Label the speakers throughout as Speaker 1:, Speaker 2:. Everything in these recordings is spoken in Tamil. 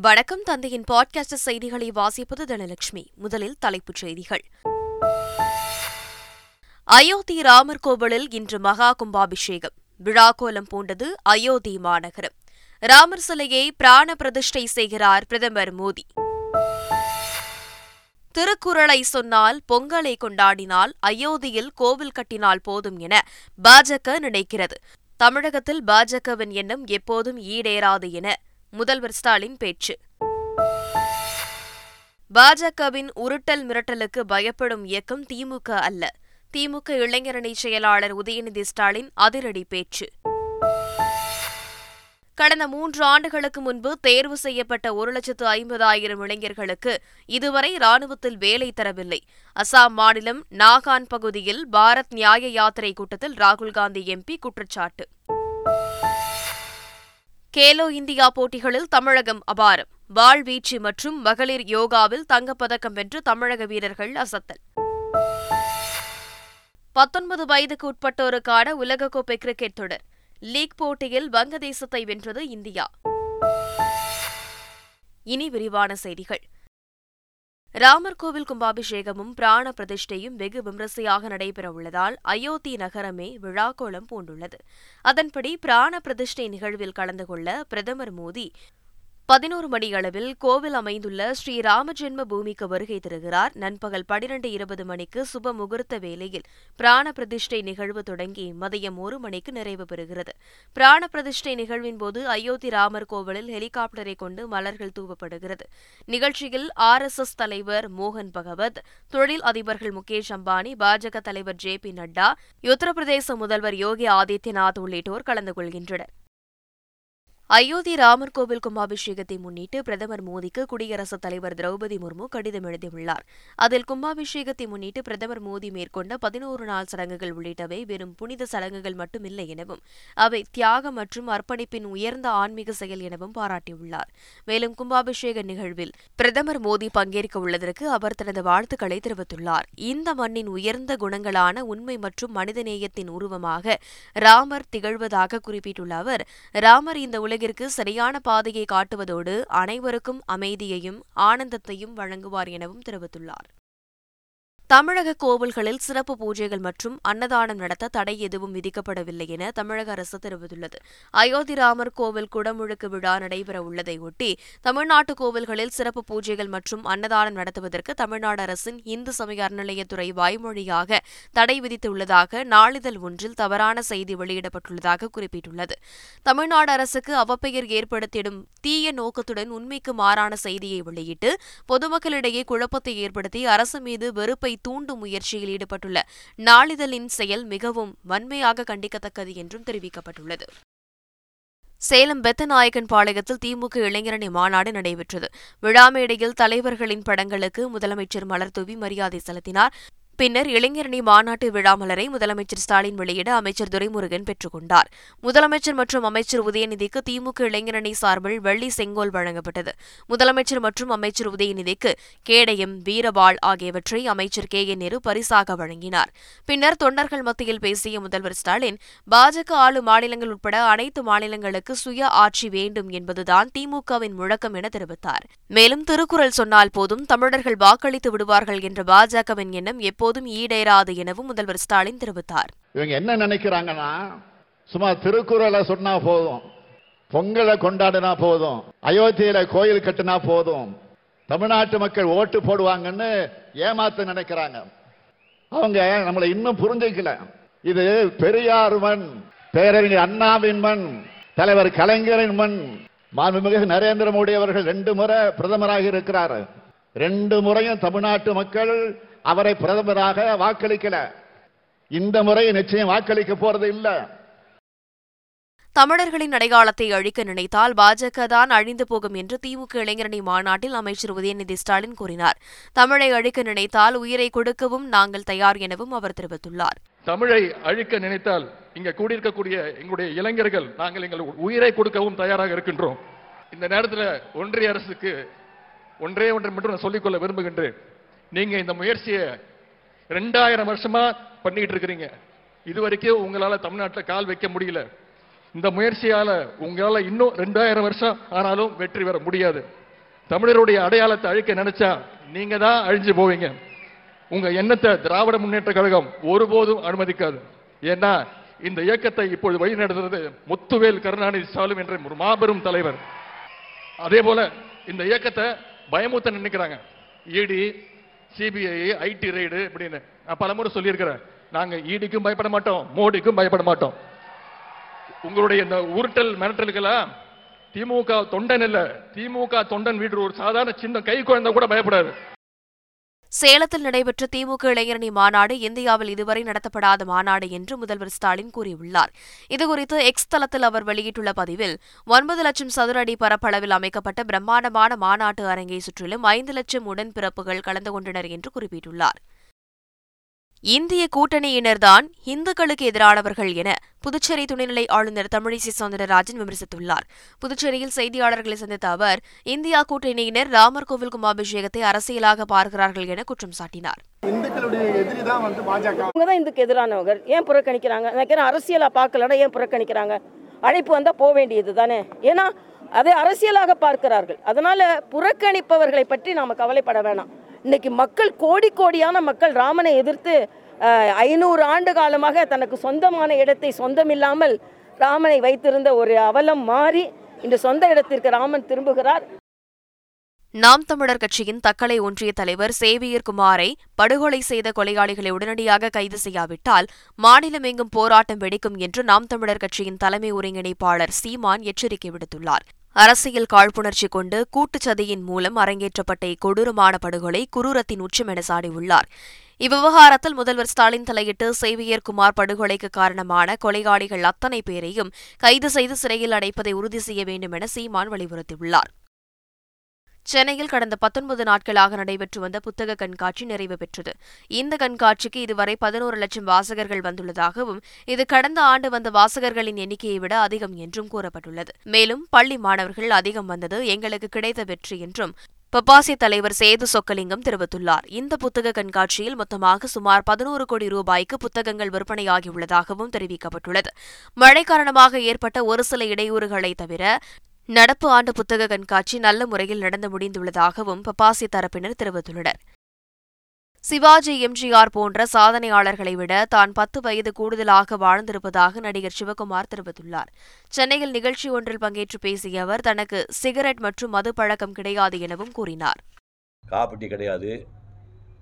Speaker 1: வணக்கம். தந்தையின் பாட்காஸ்ட் செய்திகளை வாசிப்பது தனலட்சுமி. முதலில் தலைப்புச் செய்திகள். அயோத்தி ராமர் கோவிலில் இன்று மகா கும்பாபிஷேகம். விழாக்கோலம் பூண்டது அயோத்தி மாநகரம். ராமர் சிலையை பிராண பிரதிஷ்டை செய்கிறார் பிரதமர் மோடி. திருக்குறளை சொன்னால் பொங்கலை கொண்டாடினால் அயோத்தியில் கோவில் கட்டினால் போதும் என பாஜக நினைக்கிறது. தமிழகத்தில் பாஜகவின் எண்ணம் எப்போதும் ஈடேறாது என முதல்வர் ஸ்டாலின் பேச்சு. பாஜகவின் உருட்டல் மிரட்டலுக்கு பயப்படும் இயக்கம் திமுக அல்ல. திமுக இளைஞரணி செயலாளர் உதயநிதி ஸ்டாலின் அதிரடி பேச்சு. கடந்த மூன்று ஆண்டுகளுக்கு முன்பு தேர்வு செய்யப்பட்ட ஒரு லட்சத்து ஐம்பதாயிரம் இளைஞர்களுக்கு இதுவரை ராணுவத்தில் வேலை தரவில்லை. அசாம் மாநிலம் நாகான் பகுதியில் பாரத் நியாய யாத்திரை கூட்டத்தில் ராகுல்காந்தி எம்பி குற்றச்சாட்டு. கேலோ இந்தியா போட்டிகளில் தமிழகம் அபாரம். வாழ்வீச்சு மற்றும் மகளிர் யோகாவில் தங்கப்பதக்கம் வென்று தமிழக வீரர்கள் அசத்தல். பத்தொன்பது வயதுக்கு உட்பட்டோருக்கான உலகக்கோப்பை கிரிக்கெட் தொடர். லீக் போட்டியில் வங்கதேசத்தை வென்றது இந்தியா. இனி விரிவான செய்திகள். ராமர் கோவில் கும்பாபிஷேகமும் பிராண பிரதிஷ்டையும் வெகு விமரிசையாக நடைபெறவுள்ளதால் அயோத்தி நகரமே விழாக்கோலம் பூண்டுள்ளது. அதன்படி பிராண பிரதிஷ்டை நிகழ்வில் கலந்து கொள்ள பிரதமர் மோடி பதினோரு மணி அளவில் கோவில் அமைந்துள்ள ஸ்ரீ ராமஜென்ம பூமிக்கு வருகை தருகிறார். நண்பகல் பனிரெண்டு இருபது மணிக்கு சுப முகூர்த்த வேளையில் பிராண பிரதிஷ்டை நிகழ்வு தொடங்கி மதியம் ஒரு மணிக்கு நிறைவு பெறுகிறது. பிராண பிரதிஷ்டை நிகழ்வின் போது அயோத்தி ராமர் கோவிலில் ஹெலிகாப்டரை கொண்டு மலர்கள் தூவப்படுகிறது. நிகழ்ச்சியில் ஆர் எஸ் எஸ் தலைவர் மோகன் பகவத் தொழில் அதிபர்கள் முகேஷ் அம்பானி பாஜக தலைவர் ஜே பி நட்டா உத்தரப்பிரதேச முதல்வர் யோகி ஆதித்யநாத் உள்ளிட்டோர் கலந்து கொள்கின்றனர். அயோத்தி ராமர் கோவில் கும்பாபிஷேகத்தை முன்னிட்டு பிரதமர் மோடிக்கு குடியரசுத் தலைவர் திரௌபதி முர்மு கடிதம் எழுதியுள்ளார். அதில் கும்பாபிஷேகத்தை முன்னிட்டு பிரதமர் மோடி மேற்கொண்ட பதினோரு நாள் சடங்குகள் உள்ளிட்டவை வெறும் புனித சடங்குகள் மட்டுமில்லை எனவும் அவை தியாகம் மற்றும் அர்ப்பணிப்பின் உயர்ந்த ஆன்மீக செயல் எனவும் பாராட்டியுள்ளார். மேலும் கும்பாபிஷேக நிகழ்வில் பிரதமர் மோடி பங்கேற்க உள்ளதற்கு அவர் தனது வாழ்த்துக்களை தெரிவித்துள்ளார். இந்த மண்ணின் உயர்ந்த குணங்களான உண்மை மற்றும் மனிதநேயத்தின் உருவமாக ராமர் திகழ்வதாக குறிப்பிட்டுள்ள அவர் ராமர் இந்த உலக உலகிற்கு சரியான பாதையை காட்டுவதோடு அனைவருக்கும் அமைதியையும் ஆனந்தத்தையும் வழங்குவார் எனவும் தெரிவித்துள்ளார். தமிழக கோவில்களில் சிறப்பு பூஜைகள் மற்றும் அன்னதானம் நடத்த தடை எதுவும் விதிக்கப்படவில்லை என தமிழக அரசு தெரிவித்துள்ளது. அயோத்தி ராமர் கோவில் குடமுழுக்கு விழா நடைபெற உள்ளதையொட்டி தமிழ்நாட்டு கோவில்களில் சிறப்பு பூஜைகள் மற்றும் அன்னதானம் நடத்துவதற்கு தமிழ்நாடு அரசின் இந்து சமய அறநிலையத்துறை வாய்மொழியாக தடை விதித்துள்ளதாக நாளிதழ் ஒன்றில் தவறான செய்தி வெளியிடப்பட்டுள்ளதாக குறிப்பிட்டுள்ளது. தமிழ்நாடு அரசுக்கு அவப்பெயர் ஏற்படுத்திடும் தீய நோக்கத்துடன் உண்மைக்கு மாறான செய்தியை வெளியிட்டு பொதுமக்களிடையே குழப்பத்தை ஏற்படுத்தி அரசு மீது வெறுப்பை தூண்டும் முயற்சியில் ஈடுபட்டுள்ள நாளிதழின் செயல் மிகவும் வன்மையாக கண்டிக்கத்தக்கது என்றும் தெரிவிக்கப்பட்டுள்ளது. சேலம் பெத்தநாயக்கன் பாளையத்தில் திமுக இளைஞரணி மாநாடு நடைபெற்றது. விழா மேடையில் தலைவர்களின் படங்களுக்கு முதலமைச்சர் மலர்தூவி மரியாதை செலுத்தினார். பின்னர் இளைஞரணி மாநாட்டு விழாமலரை முதலமைச்சர் ஸ்டாலின் வெளியிட அமைச்சர் துரைமுருகன் பெற்றுக்கொண்டார். முதலமைச்சர் மற்றும் அமைச்சர் உதயநிதிக்கு திமுக இளைஞரணி சார்பில் வெள்ளி செங்கோல் வழங்கப்பட்டது. முதலமைச்சர் மற்றும் அமைச்சர் உதயநிதிக்கு கேடயம் வீரபால் ஆகியவற்றை அமைச்சர் கே. என். நேரு பரிசாக வழங்கினார். பின்னர் தொண்டர்கள் மத்தியில் பேசிய முதல்வர் ஸ்டாலின் பாஜக ஆளும் மாநிலங்கள் உட்பட அனைத்து மாநிலங்களுக்கு சுய ஆட்சி வேண்டும் என்பதுதான் திமுகவின் முழக்கம் என தெரிவித்தார். மேலும் திருக்குறள் சொன்னால் போதும் தமிழர்கள் வாக்களித்து விடுவார்கள் என்ற பாஜகவின் எண்ணம் எப்போது ஒருபோதும் ஈடேறாது எனவும் முதல்வர் ஸ்டாலின் தெரிவித்தார்.
Speaker 2: இவங்க என்ன நினைக்கிறாங்கன்னா சும்மா திருக்குறளை சொன்னா போதும் பொங்கலை கொண்டாடினா போதும் அயோத்தியில கோயில் கட்டினா போதும் தமிழ்நாட்டு மக்கள் ஓட்டு போடுவாங்கன்னு ஏமாத்த நினைக்கிறாங்க. அவங்க நம்மளை இன்னும் புரிஞ்சுக்கல. இது பெரியார் மண் பேரறிஞர் அண்ணாவின் மண் தலைவர் கலைஞரின் மண். மாண்புமிகு நரேந்திர மோடி அவர்கள் ரெண்டு முறை பிரதமராக இருக்கிறார். ரெண்டு முறையும் தமிழ்நாட்டு மக்கள் அவரை பிரதமராக வாக்களிக்கல. இந்த முறை நிச்சயம் வாக்களிக்க போறது இல்ல.
Speaker 1: தமிழர்களின் அடையாளத்தை அழிக்க நினைத்தால் பாஜக தான் அழிந்து போகும் என்று திமுக இளைஞரணி மாநாட்டில் அமைச்சர் உதயநிதி ஸ்டாலின் கூறினார். தமிழை அழிக்க நினைத்தால் உயிரை கொடுக்கவும் நாங்கள் தயார் எனவும் அவர் தெரிவித்துள்ளார்.
Speaker 3: தமிழை அழிக்க நினைத்தால் இங்க கூடியிருக்கக்கூடிய எங்களுடைய இளைஞர்கள் நாங்கள் எங்கள் உயிரை கொடுக்கவும் தயாராக இருக்கின்றோம். இந்த நேரத்தில் ஒன்றிய அரசுக்கு ஒன்றே ஒன்றை மட்டும் நான் சொல்லிக்கொள்ள விரும்புகின்றேன். நீங்க இந்த முயற்சியை ரெண்டாயிரம் வருஷமா பண்ணிட்டு இருக்கிறீங்க. இது வரைக்கும் உங்களால தமிழ்நாட்டில் கால் வைக்க முடியல. இந்த முயற்சியால உங்களால இன்னும் ரெண்டாயிரம் வருஷம் ஆனாலும் வெற்றி பெற முடியாது. தமிழருடைய அடையாளத்தை அழிக்க நினைச்சா நீங்க தான் அழிஞ்சு போவீங்க. உங்க எண்ணத்தை திராவிட முன்னேற்ற கழகம் ஒருபோதும் அனுமதிக்காது. ஏன்னா இந்த இயக்கத்தை இப்பொழுது வழிநடத்துறது முத்துவேல் கருணாநிதி ஸ்டாலின் என்ற ஒரு மாபெரும் தலைவர். அதே போல இந்த இயக்கத்தை பயமுத்த நினைக்கிறாங்க. இடி சிபிஐ ஐடி ரைடு இப்படின்னு. நான் பலமுறை சொல்லியிருக்கிறேன். நாங்க ஈடிக்கும் பயப்பட மாட்டோம் மோடிக்கும் பயப்பட மாட்டோம். உங்களுடைய இந்த உருட்டல் மிரட்டலுக்கெல்லாம் திமுக தொண்டன் இல்ல. திமுக தொண்டன் வீடு ஒரு சாதாரண சின்ன கை குழந்தை கூட பயப்படாது.
Speaker 1: சேலத்தில் நடைபெற்ற திமுக இளைஞரணி மாநாடு இந்தியாவில் இதுவரை நடத்தப்படாத மாநாடு என்று முதல்வர் ஸ்டாலின் கூறியுள்ளார். இதுகுறித்து எக்ஸ் தளத்தில் அவர் வெளியிட்டுள்ள பதிவில் ஒன்பது லட்சம் சதுர அடி பரப்பளவில் அமைக்கப்பட்ட பிரம்மாண்டமான மாநாட்டு அரங்கை சுற்றிலும் ஐந்து லட்சம் உடன்பிறப்புகள் கலந்து கொண்டனர் என்று குறிப்பிட்டுள்ளார். இந்திய கூட்டணியினர்தான் இந்துக்களுக்கு எதிரானவர்கள் என புதுச்சேரி துணைநிலை ஆளுநர் தமிழிசை சவுந்தரராஜன் விமர்சித்துள்ளார். புதுச்சேரியில் செய்தியாளர்களை சந்தித்த அவர் இந்தியா கூட்டணியினர் ராமர் கோவில் கும்பாபிஷேகத்தை அரசியலாக பார்க்கிறார்கள் என குற்றம் சாட்டினார்.
Speaker 4: இந்துக்களுடைய எதிரி தான் வந்து பாஜக.
Speaker 5: அவங்க தான் இதுக்கு எதிரானவங்க ஏன் புறக்கணிக்கிறாங்க? அரசியலாக பார்க்கலன்னா ஏன் புறக்கணிக்கிறாங்க? அழைப்பு வந்தால் போக வேண்டியது தானே. ஏன்னா அதை அரசியலாக பார்க்கிறார்கள். அதனால புறக்கணிப்பவர்களை பற்றி நாம் கவலைப்பட வேணாம். இன்றைக்கி மக்கள் கோடி கோடியான மக்கள் ராமனை எதிர்த்து ஐநூறு ஆண்டு காலமாக தனக்கு சொந்தமான இடத்தை சொந்தமில்லாமல் ராமனை வைத்திருந்த ஒரு அவலம் மாறி இன்று சொந்த இடத்திற்கு ராமன் திரும்புகிறார்.
Speaker 1: நாம் தமிழர் கட்சியின் தக்கலை ஒன்றிய தலைவர் சேவியர் குமாரை படுகொலை செய்த கொலையாளிகளை உடனடியாக கைது செய்யாவிட்டால் மாநிலமெங்கும் போராட்டம் வெடிக்கும் என்று நாம் தமிழர் கட்சியின் தலைமை ஒருங்கிணைப்பாளர் சீமான் எச்சரிக்கை விடுத்துள்ளார். அரசியல் காழ்ப்புணர்ச்சி கொண்டு கூட்டுச்சதியின் மூலம் அரங்கேற்றப்பட்ட இக்கொடூரமான படுகொலை குரூரத்தின் உச்சம் என சாடியுள்ளார். இவ்விவகாரத்தில் முதல்வர் ஸ்டாலின் தலையிட்டு சேவியர் குமார் படுகொலைக்கு காரணமான கொலையாளிகள் அத்தனை பேரையும் கைது செய்து சிறையில் அடைப்பதை உறுதி செய்ய வேண்டும் என சீமான் வலியுறுத்தியுள்ளார். சென்னையில் கடந்த பத்தொன்பது நாட்களாக நடைபெற்று வந்த புத்தக கண்காட்சி நிறைவு பெற்றது. இந்த கண்காட்சிக்கு இதுவரை பதினோரு லட்சம் வாசகர்கள் வந்துள்ளதாகவும் இது கடந்த ஆண்டு வந்த வாசகர்களின் எண்ணிக்கையை விட அதிகம் என்றும் கூறப்பட்டுள்ளது. மேலும் பள்ளி மாணவர்கள் அதிகம் வந்தது எங்களுக்கு கிடைத்த வெற்றி என்றும் பப்பாசி தலைவர் சேது சொக்கலிங்கம் தெரிவித்துள்ளார். இந்த புத்தக கண்காட்சியில் மொத்தமாக சுமார் பதினோரு கோடி ரூபாய்க்கு புத்தகங்கள் விற்பனையாகியுள்ளதாகவும் தெரிவிக்கப்பட்டுள்ளது. மழை காரணமாக ஏற்பட்ட ஒரு சில இடையூறுகளை தவிர நடப்பு ஆண்டு புத்தக கண்காட்சி நல்ல முறையில் நடந்து முடிந்துள்ளதாகவும் பப்பாசி தரப்பினர் தெரிவித்துள்ளனர். சிவாஜி எம்ஜிஆர் போன்ற சாதனையாளர்களை விட தான் பத்து வயது கூடுதலாக வாழ்ந்திருப்பதாக நடிகர் சிவகுமார் தெரிவித்துள்ளார். சென்னையில் நிகழ்ச்சி ஒன்றில் பங்கேற்று பேசிய அவர் தனக்கு சிகரெட் மற்றும் மது பழக்கம் கிடையாது எனவும் கூறினார்.
Speaker 6: காப்பி கிடையாது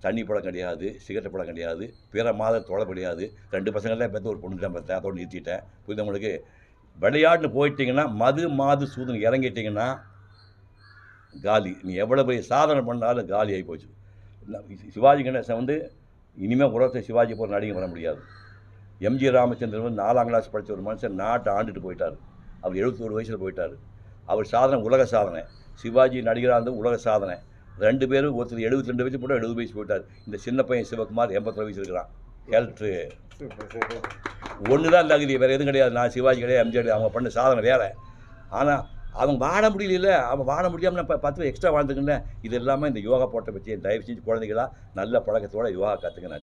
Speaker 6: தண்ணி படம் கிடையாது சிகரெட் படம் கிடையாது பிற மாத தொலை கிடையாது. ரெண்டு பசங்கள்லாம் பெற்ற ஒரு பொண்ணு தான் பெற்றேன் அதோடு நிறுத்திட்டேன். புரிந்தவங்களுக்கு விளையாட்டு போயிட்டீங்கன்னா மது மாது சூதன் இறங்கிட்டீங்கன்னா காலி. நீ எவ்வளோ பெரிய சாதனை பண்ணாலும் காலி ஆகி போச்சு. சிவாஜி கணேசன் வந்து இனிமேல் உலகத்தை சிவாஜி போகிற நடிகை வர முடியாது. எம்ஜி ராமச்சந்திரன் வந்து நாலாம் கிளாஸ் படித்த ஒரு மனுஷன் நாட்டை ஆண்டுட்டு போயிட்டார். அவர் எழுபத்தோரு வயசில் போயிட்டார். அவர் சாதனை உலக சாதனை. சிவாஜி நடிகராக இருந்தது உலக சாதனை. ரெண்டு பேரும் ஒருத்தர் எழுபத்தி ரெண்டு வயசு போட்டு எழுபது வயசு போயிட்டார். இந்த சின்ன பையன் சிவகுமார் எண்பத்தொரு வயசு இருக்கிறான். எலக்ட்ரு ஒன்று தான் தகுதி வேறு எதுவும் கிடையாது. நான் சிவாஜி கிடையாது எம்ஜிஆர் அவங்க பண்ண சாதனை வேறு. ஆனால் அவங்க வாழ முடியல அவன் வாழ முடியாமல் நான் பத்து எக்ஸ்ட்ரா வாழ்ந்துக்கிட்டேன் இது எல்லாமே இந்த யோகா போட்ட பற்றி தயவு செஞ்சு குழந்தைகளா நல்ல பழக்கத்தோட யோகா கற்றுக்கினேன்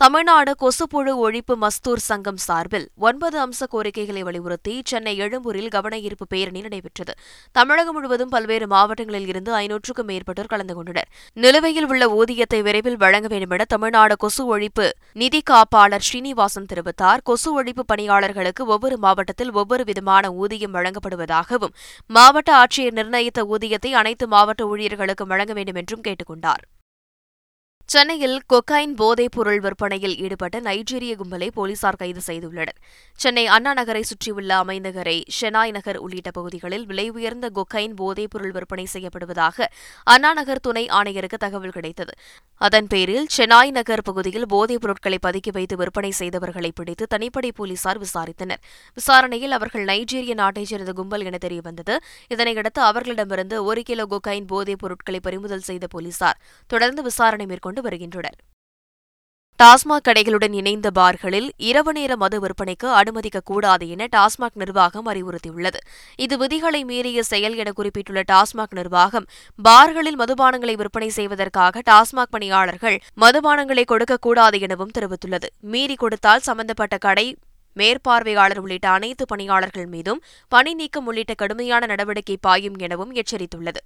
Speaker 1: தமிழ்நாடு கொசுப்புழு ஒழிப்பு மஸ்தூர் சங்கம் சார்பில் ஒன்பது அம்ச கோரிக்கைகளை வலியுறுத்தி சென்னை எழும்பூரில் கவன ஈர்ப்பு பேரணி நடைபெற்றது. தமிழகம் முழுவதும் பல்வேறு மாவட்டங்களில் இருந்து ஐநூற்றுக்கும் மேற்பட்டோர் கலந்து கொண்டனர். நிலுவையில் உள்ள ஊதியத்தை விரைவில் வழங்க வேண்டுமென தமிழ்நாடு கொசு ஒழிப்பு நிதி காப்பாளர் ஸ்ரீனிவாசன் தெரிவித்தார். கொசு ஒழிப்பு பணியாளர்களுக்கு ஒவ்வொரு மாவட்டத்தில் ஒவ்வொரு விதமான ஊதியம் வழங்கப்படுவதாகவும் மாவட்ட ஆட்சியர் நிர்ணயித்த ஊதியத்தை அனைத்து மாவட்ட ஊழியர்களுக்கும் வழங்க வேண்டும் என்றும் கேட்டுக் கொண்டார் சென்னையில் கொக்காயின் போதைப் பொருள் விற்பனையில் ஈடுபட்ட நைஜீரிய கும்பலை போலீசார் கைது செய்துள்ளனர். சென்னை அண்ணா நகரை சுற்றியுள்ள அமைந்தகரை ஷெனாய் நகர் உள்ளிட்ட பகுதிகளில் விலை உயர்ந்த கொக்கைன் போதைப் பொருள் விற்பனை செய்யப்படுவதாக அண்ணா நகர் துணை ஆணையருக்கு தகவல் கிடைத்தது. அதன் பேரில் செனாய் நகர் பகுதியில் போதைப் பொருட்களை பதுக்கி வைத்து விற்பனை செய்தவர்களை பிடித்து தனிப்படை போலீசார் விசாரித்தனர். விசாரணையில் அவர்கள் நைஜீரிய நாட்டைச் சேர்ந்த கும்பல் என தெரியவந்தது. இதனையடுத்து அவர்களிடமிருந்து ஒரு கிலோ கொக்கைன் போதைப் பொருட்களை பறிமுதல் செய்த போலீசார். தொடர்ந்து விசாரணை மேற்கொண்டு வருகின்றனர். டாஸ்மாக் கடைகளுடன் இணைந்த பார்களில் இரவு நேர மது விற்பனைக்கு அனுமதிக்கக்கூடாது என டாஸ்மாக் நிர்வாகம் அறிவுறுத்தியுள்ளது. இது விதிகளை மீறிய செயல் என குறிப்பிட்டுள்ள டாஸ்மாக் நிர்வாகம் பார்களில் மதுபானங்களை விற்பனை செய்வதற்காக டாஸ்மாக் பணியாளர்கள் மதுபானங்களை கொடுக்கக்கூடாது எனவும் தெரிவித்துள்ளது. மீறி கொடுத்தால் சம்பந்தப்பட்ட கடை மேற்பார்வையாளர் உள்ளிட்ட அனைத்து பணியாளர்கள் மீதும் பணி நீக்கம் உள்ளிட்ட கடுமையான நடவடிக்கை பாயும் எனவும் எச்சரித்துள்ளது.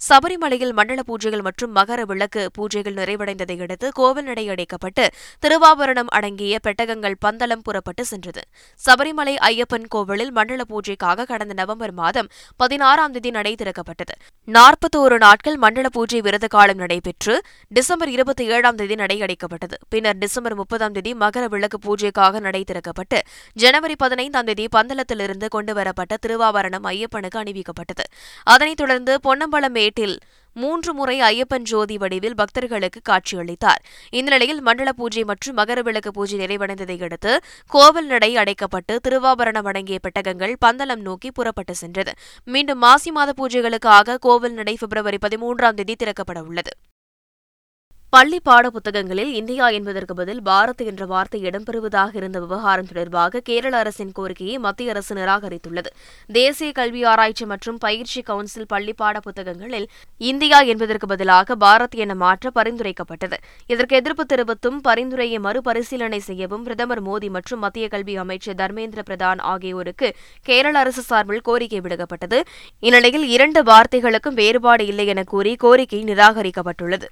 Speaker 1: சபரிமலையில் மண்டல பூஜைகள் மற்றும் மகர விளக்கு பூஜைகள் நிறைவடைந்ததை அடுத்து கோவில் நடை அடைக்கப்பட்டு திருவாபரணம் அடங்கிய பெட்டகங்கள் பந்தலம் புறப்பட்டு சென்றது. சபரிமலை ஐயப்பன் கோவிலில் மண்டல பூஜைக்காக கடந்த நவம்பர் மாதம் பதினாறாம் தேதி நடை திறக்கப்பட்டது. நாற்பத்தோரு நாட்கள் மண்டல பூஜை விரத காலம் நடைபெற்று டிசம்பர் இருபத்தி ஏழாம் தேதி நடை அடைக்கப்பட்டது. பின்னர் டிசம்பர் முப்பதாம் தேதி மகர விளக்கு பூஜைக்காக நடை திறக்கப்பட்டு ஜனவரி பதினைந்தாம் தேதி பந்தலத்திலிருந்து கொண்டுவரப்பட்ட திருவாபரணம் ஐயப்பனுக்கு அணிவிக்கப்பட்டது. அதனைத் தொடர்ந்து பொன்னம்பலம் மேட்டில் மூன்று முறை ஐயப்பன் ஜோதி வடிவில் பக்தர்களுக்கு காட்சியளித்தார். இந்த நிலையில் மண்டல பூஜை மற்றும் மகர விளக்கு பூஜை நிறைவடைந்ததை அடுத்து கோவில் நடை அடைக்கப்பட்டு திருவாபரணம் அடங்கிய பெட்டகங்கள் பந்தலம் நோக்கி புறப்பட்டு சென்றது. மீண்டும் மாசி மாத பூஜைகளுக்காக கோவில் நடை பிப்ரவரி பதிமூன்றாம் தேதி திறக்கப்பட உள்ளது. பள்ளி பாட புத்தகங்களில் இந்தியா என்பதற்கு பதில் பாரத் என்ற வார்த்தை இடம்பெறுவதாக இருந்த விவகாரம் தொடர்பாக கேரள அரசின் கோரிக்கையை மத்திய அரசு நிராகரித்துள்ளது. தேசிய கல்வி ஆராய்ச்சி மற்றும் பயிற்சி கவுன்சில் பள்ளி பாட புத்தகங்களில் இந்தியா என்பதற்கு பதிலாக பாரத் என மாற்ற பரிந்துரைக்கப்பட்டது. இதற்கு எதிர்ப்பு தெரிவித்தும் பரிந்துரையை மறுபரிசீலனை செய்யவும் பிரதமர் மோடி மற்றும் மத்திய கல்வி அமைச்சர் தர்மேந்திர பிரதான் ஆகியோருக்கு கேரள அரசு சார்பில் கோரிக்கை விடுக்கப்பட்டது. இந்நிலையில் இரண்டு வார்த்தைகளுக்கும் வேறுபாடு இல்லை என கூறி கோரிக்கை நிராகரிக்கப்பட்டுள்ளது.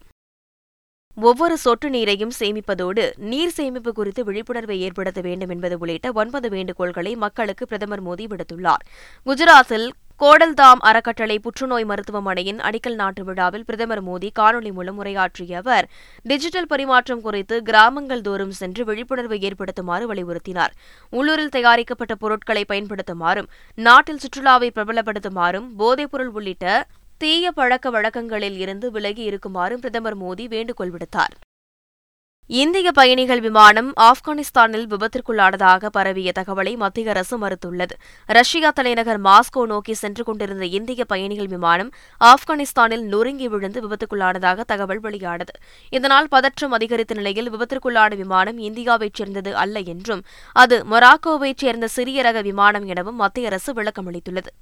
Speaker 1: ஒவ்வொரு சொட்டு நீரையும் சேமிப்பதோடு நீர் சேமிப்பு குறித்து விழிப்புணர்வை ஏற்படுத்த வேண்டும் என்பது உள்ளிட்ட ஒன்பது வேண்டுகோள்களை மக்களுக்கு பிரதமர் மோடி விடுத்துள்ளார். குஜராத்தில் கோடல்தாம் அறக்கட்டளை புற்றுநோய் மருத்துவமனையின் அடிக்கல் நாட்டு விழாவில் பிரதமர் மோடி காணொலி மூலம் உரையாற்றிய அவர் டிஜிட்டல் பரிமாற்றம் குறித்து கிராமங்கள் தோறும் சென்று விழிப்புணர்வை ஏற்படுத்துமாறு வலியுறுத்தினார். உள்ளூரில் தயாரிக்கப்பட்ட பொருட்களை பயன்படுத்துமாறும் நாட்டில் சுற்றுலாவை பிரபலப்படுத்துமாறும் போதைப்பொருள் உள்ளிட்ட தீய பழக்க வழக்கங்களில் இருந்து விலகி இருக்குமாறும் பிரதமர் மோடி வேண்டுகோள் விடுத்தார். இந்திய பயணிகள் விமானம் ஆப்கானிஸ்தானில் விபத்திற்குள்ளானதாக பரவிய தகவலை மத்திய அரசு மறுத்துள்ளது. ரஷ்யா தலைநகர் மாஸ்கோ நோக்கி சென்று கொண்டிருந்த இந்திய பயணிகள் விமானம் ஆப்கானிஸ்தானில் நொறுங்கி விழுந்து விபத்துக்குள்ளானதாக தகவல் வெளியானது. இதனால் பதற்றம் அதிகரித்த நிலையில் விபத்திற்குள்ளான விமானம் இந்தியாவைச் சேர்ந்தது அல்ல என்றும் அது மொராக்கோவைச் சேர்ந்த சிறிய ரக விமானம் எனவும் மத்திய அரசு விளக்கமளித்துள்ளது.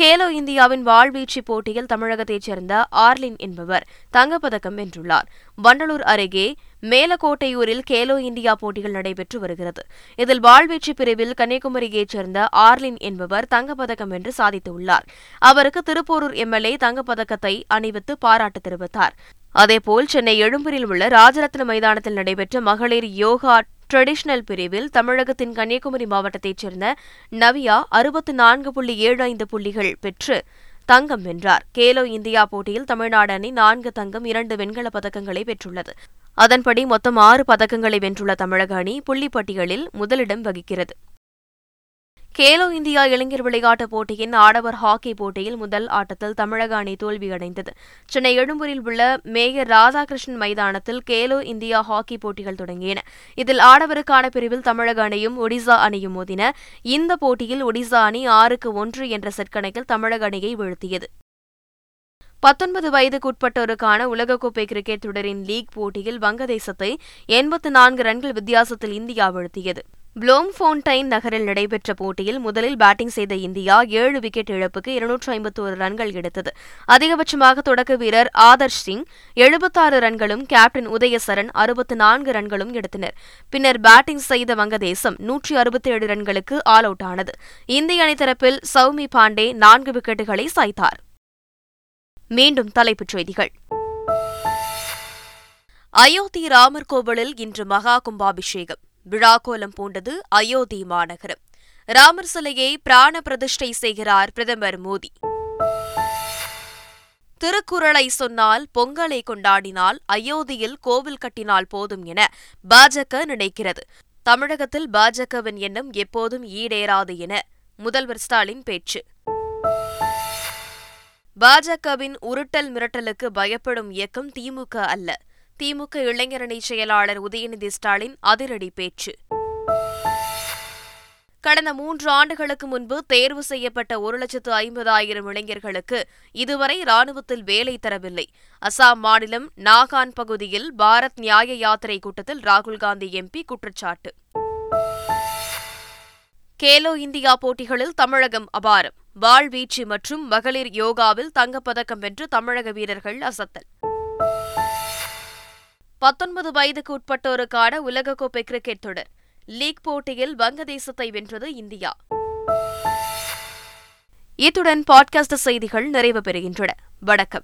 Speaker 1: கேலோ இந்தியாவின் வாழ்வீச்சு போட்டியில் தமிழகத்தைச் சேர்ந்த ஆர்லின் என்பவர் தங்கப்பதக்கம் வென்றுள்ளார். வண்டலூர் அருகே மேலக்கோட்டையூரில் கேலோ இந்தியா போட்டிகள் நடைபெற்று வருகிறது. இதில் வாழ்வீச்சு பிரிவில் கன்னியாகுமரியைச் சேர்ந்த ஆர்லின் என்பவர் தங்கப்பதக்கம் வென்று சாதித்துள்ளார் அவருக்கு திருப்போரூர் எம்எல்ஏ தங்கப்பதக்கத்தை அணிவித்து பாராட்டு தெரிவித்தார். அதேபோல் சென்னை எழும்பூரில் உள்ள ராஜரத்ன மைதானத்தில் நடைபெற்ற மகளிர் யோகா ட்ரெடிஷனல் பிரிவில் தமிழகத்தின் கன்னியாகுமரி மாவட்டத்தைச் சேர்ந்த நவியா அறுபத்து நான்கு புள்ளி ஏழு ஐந்து புள்ளிகள் பெற்று தங்கம் வென்றார். கேலோ இந்தியா போட்டியில் தமிழ்நாடு அணி நான்கு தங்கம் இரண்டு வெண்கலப் பதக்கங்களை பெற்றுள்ளது. அதன்படி மொத்தம் ஆறு பதக்கங்களை வென்றுள்ள தமிழக அணி புள்ளிப்பட்டியலில் முதலிடம் வகிக்கிறது. கேலோ இந்தியா இளைஞர் விளையாட்டுப் போட்டியின் ஆடவர் ஹாக்கி போட்டியில் முதல் ஆட்டத்தில் தமிழக அணி தோல்வியடைந்தது. சென்னை எழும்பூரில் உள்ள மேயர் ராதாகிருஷ்ணன் மைதானத்தில் கேலோ இந்தியா ஹாக்கி போட்டிகள் தொடங்கின இதில் ஆடவருக்கான பிரிவில் தமிழக அணியும் ஒடிசா அணியும் மோதின. இந்த போட்டியில் ஒடிசா அணி ஆறுக்கு ஒன்று என்ற செட்கணக்கில் தமிழக அணியை வீழ்த்தியது. பத்தொன்பது வயதுக்குட்பட்டோருக்கான உலகக்கோப்பை கிரிக்கெட் தொடரின் லீக் போட்டியில் வங்கதேசத்தை எண்பத்து நான்கு ரன்கள் வித்தியாசத்தில் இந்தியா வீழ்த்தியது. ப்ளோம்ஃபோன்டைன் நகரில் நடைபெற்ற போட்டியில் முதலில் பேட்டிங் செய்த இந்தியா ஏழு விக்கெட் இழப்புக்கு இருநூற்று ஐம்பத்தோரு ரன்கள் எடுத்தது. அதிகபட்சமாக தொடக்க வீரர் ஆதர்ஷ் சிங் எழுபத்தாறு ரன்களும் கேப்டன் உதயசரன் அறுபத்து நான்கு ரன்களும் எடுத்தனர். பின்னர் பேட்டிங் செய்த வங்கதேசம் நூற்றி அறுபத்தேழு ரன்களுக்கு ஆல் அவுட் ஆனது. இந்திய அணி தரப்பில் சௌமி பாண்டே நான்கு விக்கெட்டுகளை சாய்த்தார். மீண்டும் தலைப்புச் செய்திகள். அயோத்தி ராமர் கோவிலில் இன்று மகா கும்பாபிஷேகம். விழாக்கோலம் பூண்டது அயோத்தி மாநகரம். ராமர் சிலையை பிராண பிரதிஷ்டை செய்கிறார் பிரதமர் மோடி. திருக்குறளை சொன்னால் பொங்கலை கொண்டாடினால் அயோத்தியில் கோவில் கட்டினால் போதும் என பாஜக நினைக்கிறது. தமிழகத்தில் பாஜகவின் எண்ணம் எப்போதும் ஈடேறாது என முதல்வர் ஸ்டாலின் பேச்சு. பாஜகவின் உருட்டல் மிரட்டலுக்கு பயப்படும் இயக்கம் திமுக அல்ல. திமுக இளைஞரணி செயலாளர் உதயநிதி ஸ்டாலின் அதிரடி பேச்சு. கடந்த மூன்று ஆண்டுகளுக்கு முன்பு தேர்வு செய்யப்பட்ட ஒரு லட்சத்து ஐம்பதாயிரம் இளைஞர்களுக்கு இதுவரை ராணுவத்தில் வேலை தரவில்லை. அசாம் மாநிலம் நாகான் பகுதியில் பாரத் நியாய யாத்திரை கூட்டத்தில் ராகுல் காந்தி எம்பி குற்றச்சாட்டு. கேலோ இந்தியா போட்டிகளில் தமிழகம் அபாரம். வாழ்வீச்சு மற்றும் மகளிர் யோகாவில் தங்கப்பதக்கம் வென்று தமிழக வீரர்கள் அசத்தல். பத்தொன்பது வயதுக்கு உட்பட்டோருக்கான உலகக்கோப்பை கிரிக்கெட் தொடர். லீக் போட்டியில் வங்கதேசத்தை வென்றது இந்தியா. இத்துடன் பாட்காஸ்ட் செய்திகள் நிறைவு பெறுகின்றன. வணக்கம்.